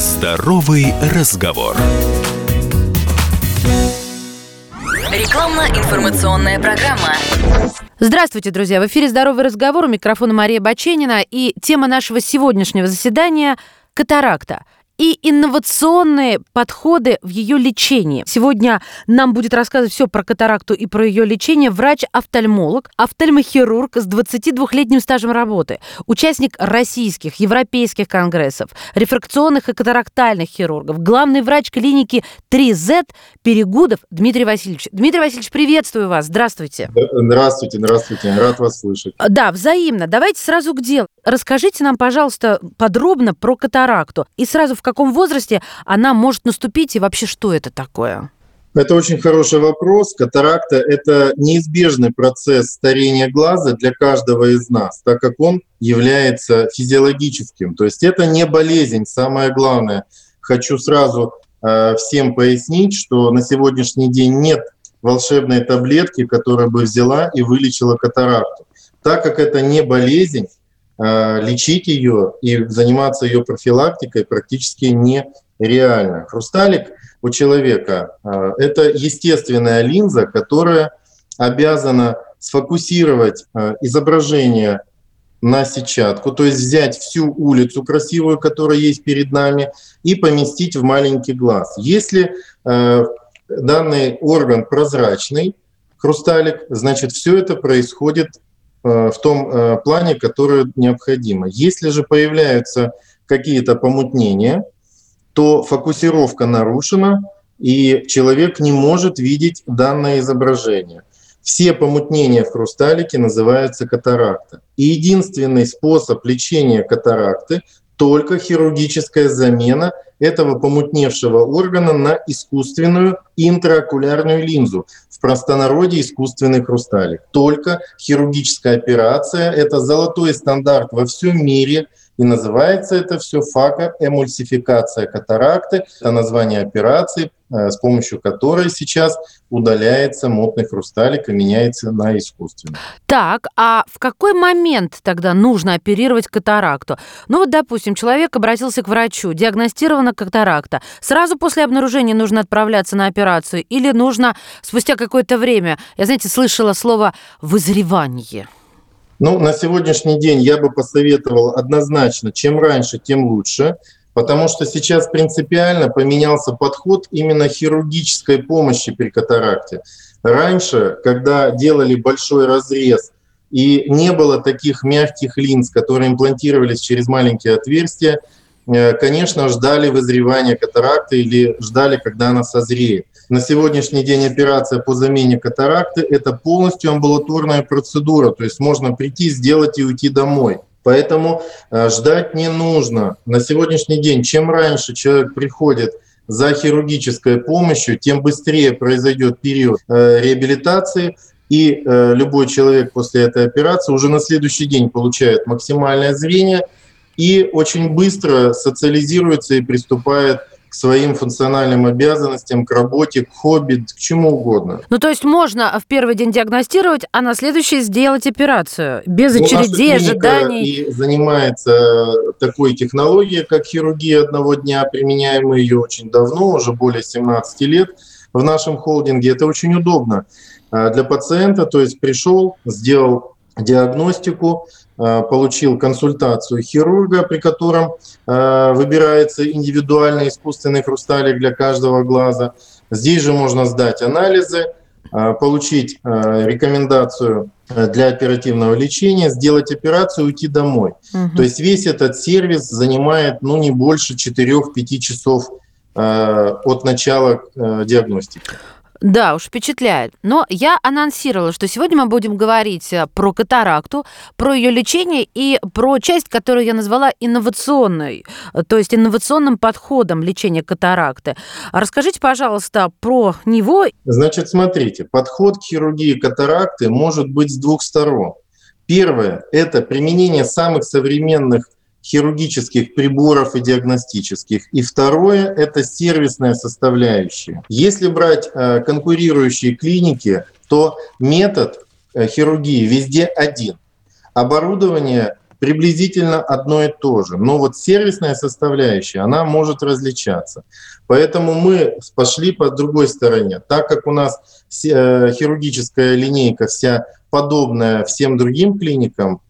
Здоровый разговор. Рекламно-информационная программа. Здравствуйте, друзья! В эфире «Здоровый разговор». У микрофона Мария Баченина. И тема нашего сегодняшнего заседания – катаракта – и инновационные подходы в ее лечении. Сегодня нам будет рассказывать все про катаракту и про ее лечение врач-офтальмолог, офтальмохирург с 22-летним стажем работы, участник российских, европейских конгрессов, рефракционных и катарактальных хирургов, главный врач клиники 3Z Перегудов Дмитрий Васильевич. Дмитрий Васильевич, приветствую вас. Здравствуйте. Здравствуйте, здравствуйте. Рад вас слышать. Да, взаимно. Давайте сразу к делу. Расскажите нам, пожалуйста, подробно про катаракту и сразу в каком возрасте она может наступить и вообще что это такое? Это очень хороший вопрос. Катаракта – это неизбежный процесс старения глаза для каждого из нас, так как он является физиологическим. То есть это не болезнь, самое главное. Хочу сразу э, всем пояснить, что на сегодняшний день нет волшебной таблетки, которая бы взяла и вылечила катаракту. Так как это не болезнь, лечить ее и заниматься ее профилактикой практически нереально. Хрусталик у человека э, – это естественная линза, которая обязана сфокусировать э, изображение на сетчатку, то есть взять всю улицу красивую, которая есть перед нами, и поместить в маленький глаз. Если э, данный орган прозрачный, хрусталик, значит, все это происходит Э, в том э, плане, который необходимо. Если же появляются какие-то помутнения, то фокусировка нарушена, и человек не может видеть данное изображение. Все помутнения в хрусталике называются катаракта. И единственный способ лечения катаракты только хирургическая замена этого помутневшего органа на искусственную интраокулярную линзу, в простонародье искусственный хрусталик. Только хирургическая операция – это золотой стандарт во всем мире – и называется это все факоэмульсификация катаракты. Это название операции, э, с помощью которой сейчас удаляется мутный хрусталик и меняется на искусственный. Так, а в какой момент тогда нужно оперировать катаракту? Ну вот, допустим, человек обратился к врачу, диагностирована катаракта. Сразу после обнаружения нужно отправляться на операцию или нужно спустя какое-то время? Я, знаете, слышала слово «вызревание». Ну, на сегодняшний день я бы посоветовал однозначно, чем раньше, тем лучше, потому что сейчас принципиально поменялся подход именно хирургической помощи при катаракте. Раньше, когда делали большой разрез и не было таких мягких линз, которые имплантировались через маленькие отверстия, Э, конечно, ждали вызревания катаракты или ждали, когда она созреет. На сегодняшний день операция по замене катаракты – это полностью амбулаторная процедура, то есть можно прийти, сделать и уйти домой. Поэтому э, ждать не нужно. На сегодняшний день, чем раньше человек приходит за хирургической помощью, тем быстрее произойдет период э, реабилитации, и любой человек после этой операции уже на следующий день получает максимальное зрение – и очень быстро социализируется и приступает к своим функциональным обязанностям, к работе, к хобби, к чему угодно. Ну, то есть можно в первый день диагностировать, а на следующий сделать операцию без ну, очередей, ожиданий. И занимается такой технологией, как хирургия одного дня, применяем ее очень давно, уже более 17 лет в нашем холдинге. Это очень удобно а, для пациента, то есть пришел, сделал диагностику, э, получил консультацию хирурга, при котором э, выбирается индивидуальный искусственный хрусталик для каждого глаза. Здесь же можно сдать анализы, э, получить рекомендацию для оперативного лечения, сделать операцию и уйти домой. Угу. То есть весь этот сервис занимает ну, не больше 4-5 часов от начала диагностики. Да, уж впечатляет. Но я анонсировала, что сегодня мы будем говорить э, про катаракту, про ее лечение и про часть, которую я назвала инновационной, э, то есть инновационным подходом лечения катаракты. Расскажите, пожалуйста, про него. Значит, смотрите, подход к хирургии катаракты может быть с двух сторон. Первое – это применение самых современных хирургических приборов и диагностических. И второе – это сервисная составляющая. Если брать э, конкурирующие клиники, то метод э, хирургии везде один. Оборудование приблизительно одно и то же. Но вот сервисная составляющая, она может различаться. Поэтому мы пошли по другой стороне. Так как у нас э, хирургическая линейка вся подобная всем другим клиникам,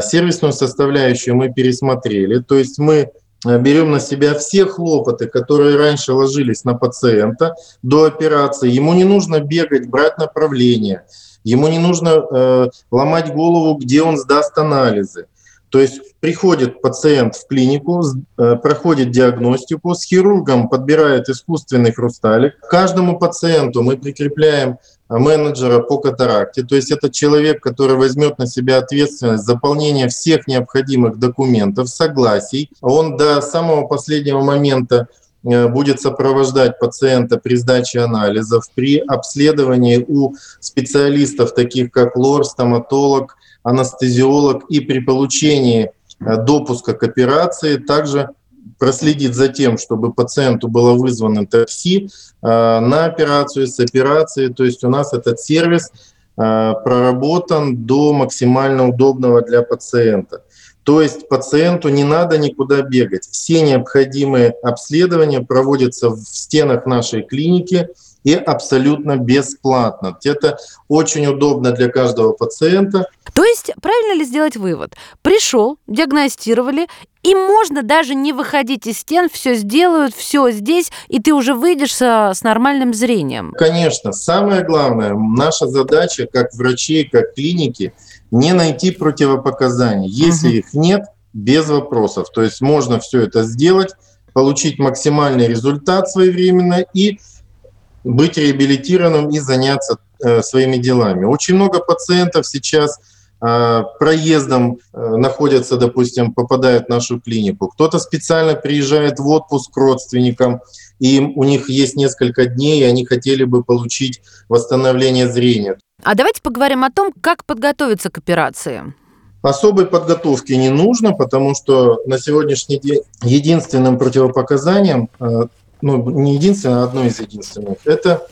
сервисную составляющую мы пересмотрели. То есть мы э, берем на себя все хлопоты, которые раньше ложились на пациента до операции. Ему не нужно бегать, брать направление. Ему не нужно э, ломать голову, где он сдаст анализы. То есть приходит пациент в клинику, э, проходит диагностику, с хирургом подбирает искусственный хрусталик. Каждому пациенту мы прикрепляем менеджера по катаракте. То есть это человек, который возьмет на себя ответственность за заполнение всех необходимых документов, согласий. Он до самого последнего момента Э, будет сопровождать пациента при сдаче анализов, при обследовании у специалистов, таких как лор, стоматолог, анестезиолог, и при получении э, допуска к операции также проследить за тем, чтобы пациенту было вызвано такси э, на операцию, с операцией. То есть у нас этот сервис проработан до максимально удобного для пациента. То есть пациенту не надо никуда бегать. Все необходимые обследования проводятся в стенах нашей клиники и абсолютно бесплатно. Это очень удобно для каждого пациента. То есть правильно ли сделать вывод? Пришел, диагностировали, и можно даже не выходить из стен, все сделают, все здесь, и ты уже выйдешь с, с нормальным зрением. Конечно. Самое главное, наша задача как врачей, как клиники – не найти противопоказаний. Если угу. их нет, без вопросов. То есть можно все это сделать, получить максимальный результат своевременно и быть реабилитированным и заняться э, своими делами. Очень много пациентов сейчас э, проездом э, находятся, допустим, попадают в нашу клинику. Кто-то специально приезжает в отпуск к родственникам, и у них есть несколько дней, и они хотели бы получить восстановление зрения. А давайте поговорим о том, как подготовиться к операции. Особой подготовки не нужно, потому что на сегодняшний день единственным противопоказанием, э, ну не единственное, а одно из единственных, это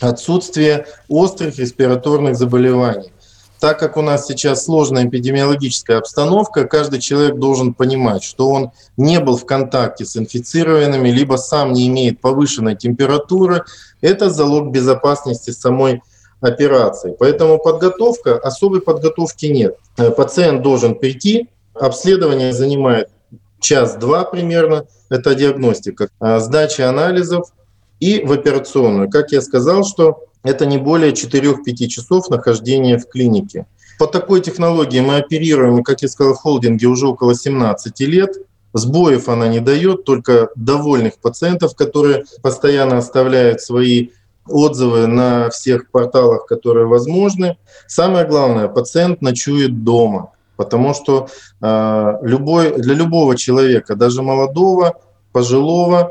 отсутствие острых респираторных заболеваний. Так как у нас сейчас сложная эпидемиологическая обстановка, каждый человек должен понимать, что он не был в контакте с инфицированными, либо сам не имеет повышенной температуры. Это залог безопасности самой операции. Поэтому подготовка, особой подготовки нет. Э, пациент должен прийти, обследование занимает час-два примерно, это диагностика, а сдача анализов и в операционную. Как я сказал, что это не более 4-5 часов нахождения в клинике. По такой технологии мы оперируем, как я сказал, в холдинге уже около 17 лет. Сбоев она не дает, только довольных пациентов, которые постоянно оставляют свои отзывы на всех порталах, которые возможны. Самое главное, пациент ночует дома, потому что э, любой, для любого человека, даже молодого, пожилого,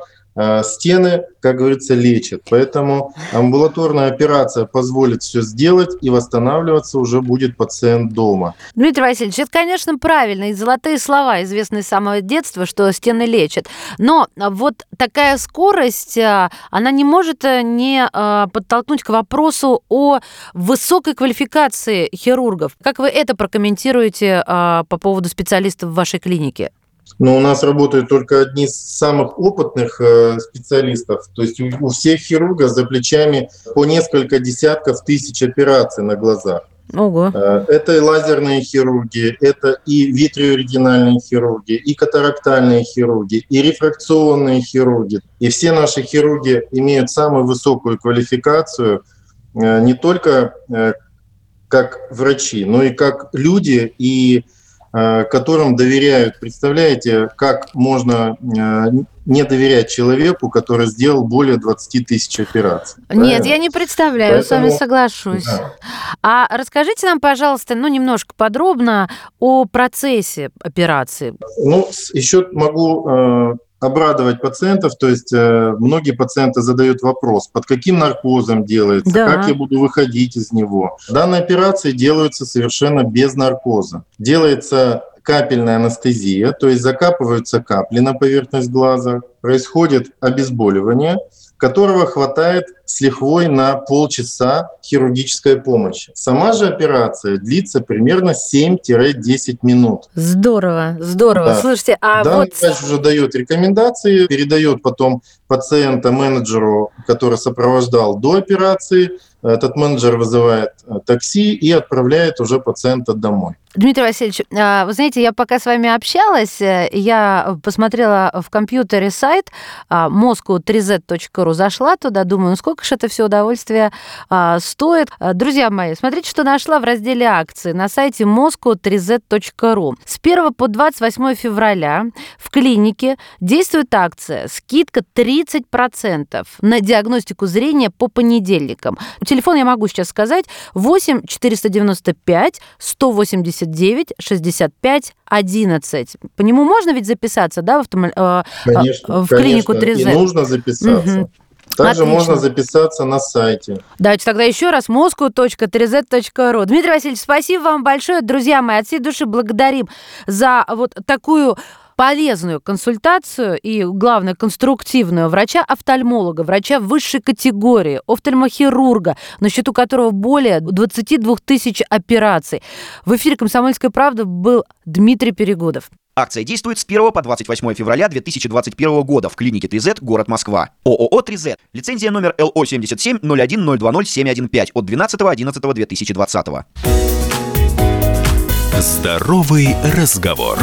стены, как говорится, лечат. Поэтому амбулаторная операция позволит все сделать, и восстанавливаться уже будет пациент дома. Дмитрий Васильевич, это, конечно, правильно, и золотые слова, известные с самого детства, что стены лечат. Но вот такая скорость, а, она не может э, не а, подтолкнуть к вопросу о высокой квалификации хирургов. Как вы это прокомментируете а, по поводу специалистов в вашей клинике? Но у нас работают только одни из самых опытных э, специалистов. То есть у всех хирургов за плечами по несколько десятков тысяч операций на глазах. Ого. Э, это и лазерные хирурги, это и витриорегинальные хирурги, и катарактальные хирурги, и рефракционные хирурги. И все наши хирурги имеют самую высокую квалификацию э, не только как врачи, но и как люди и которым доверяют. Представляете, как можно э, не доверять человеку, который сделал более 20 тысяч операций? Нет, правильно? я не представляю, Поэтому... с вами соглашусь. Да. А расскажите нам, пожалуйста, ну немножко подробно о процессе операции. Ну, еще могу э, обрадовать пациентов, то есть э, многие пациенты задают вопрос, под каким наркозом делается, да. как я буду выходить из него. Данные операции делаются совершенно без наркоза. Делается капельная анестезия, то есть закапываются капли на поверхность глаза, происходит обезболивание, которого хватает с лихвой на полчаса хирургической помощи. Сама же операция длится примерно 7-10 минут. Здорово, здорово. Да. Слушайте, а Данный вот... врач уже дает рекомендации, передает потом пациента менеджеру, который сопровождал до операции. Этот менеджер вызывает э, такси и отправляет уже пациента домой. Дмитрий Васильевич, а, вы знаете, я пока с вами общалась, э, я посмотрела в компьютере сайт а, moscow3z.ru, зашла туда, думаю, ну сколько же это все удовольствие а, стоит. Друзья мои, смотрите, что нашла в разделе акции на сайте moscow3z.ru. С 1 по 28 февраля в клинике действует акция «Скидка 30% на диагностику зрения по понедельникам». Телефон я могу сейчас сказать 8 495 189 65 11. По нему можно ведь записаться, да, в, автомо- э, Конечно, в клинику конечно, 3Z? И нужно записаться. Мгм. Также Отлично. можно записаться на сайте. Давайте тогда еще раз moscow.3z.ru. Дмитрий Васильевич, спасибо вам большое. Друзья мои, от всей души благодарим за вот такую полезную консультацию и, главное, конструктивную врача-офтальмолога, врача высшей категории, офтальмохирурга, на счету которого более 22 тысяч операций. В эфире «Комсомольской правды» был Дмитрий Перегудов. Акция действует с 1 по 28 февраля 2021 года в клинике 3Z, город Москва. ООО 3Z. Лицензия номер ЛО 77 01 020 715 от 12.11.2020. Здоровый разговор.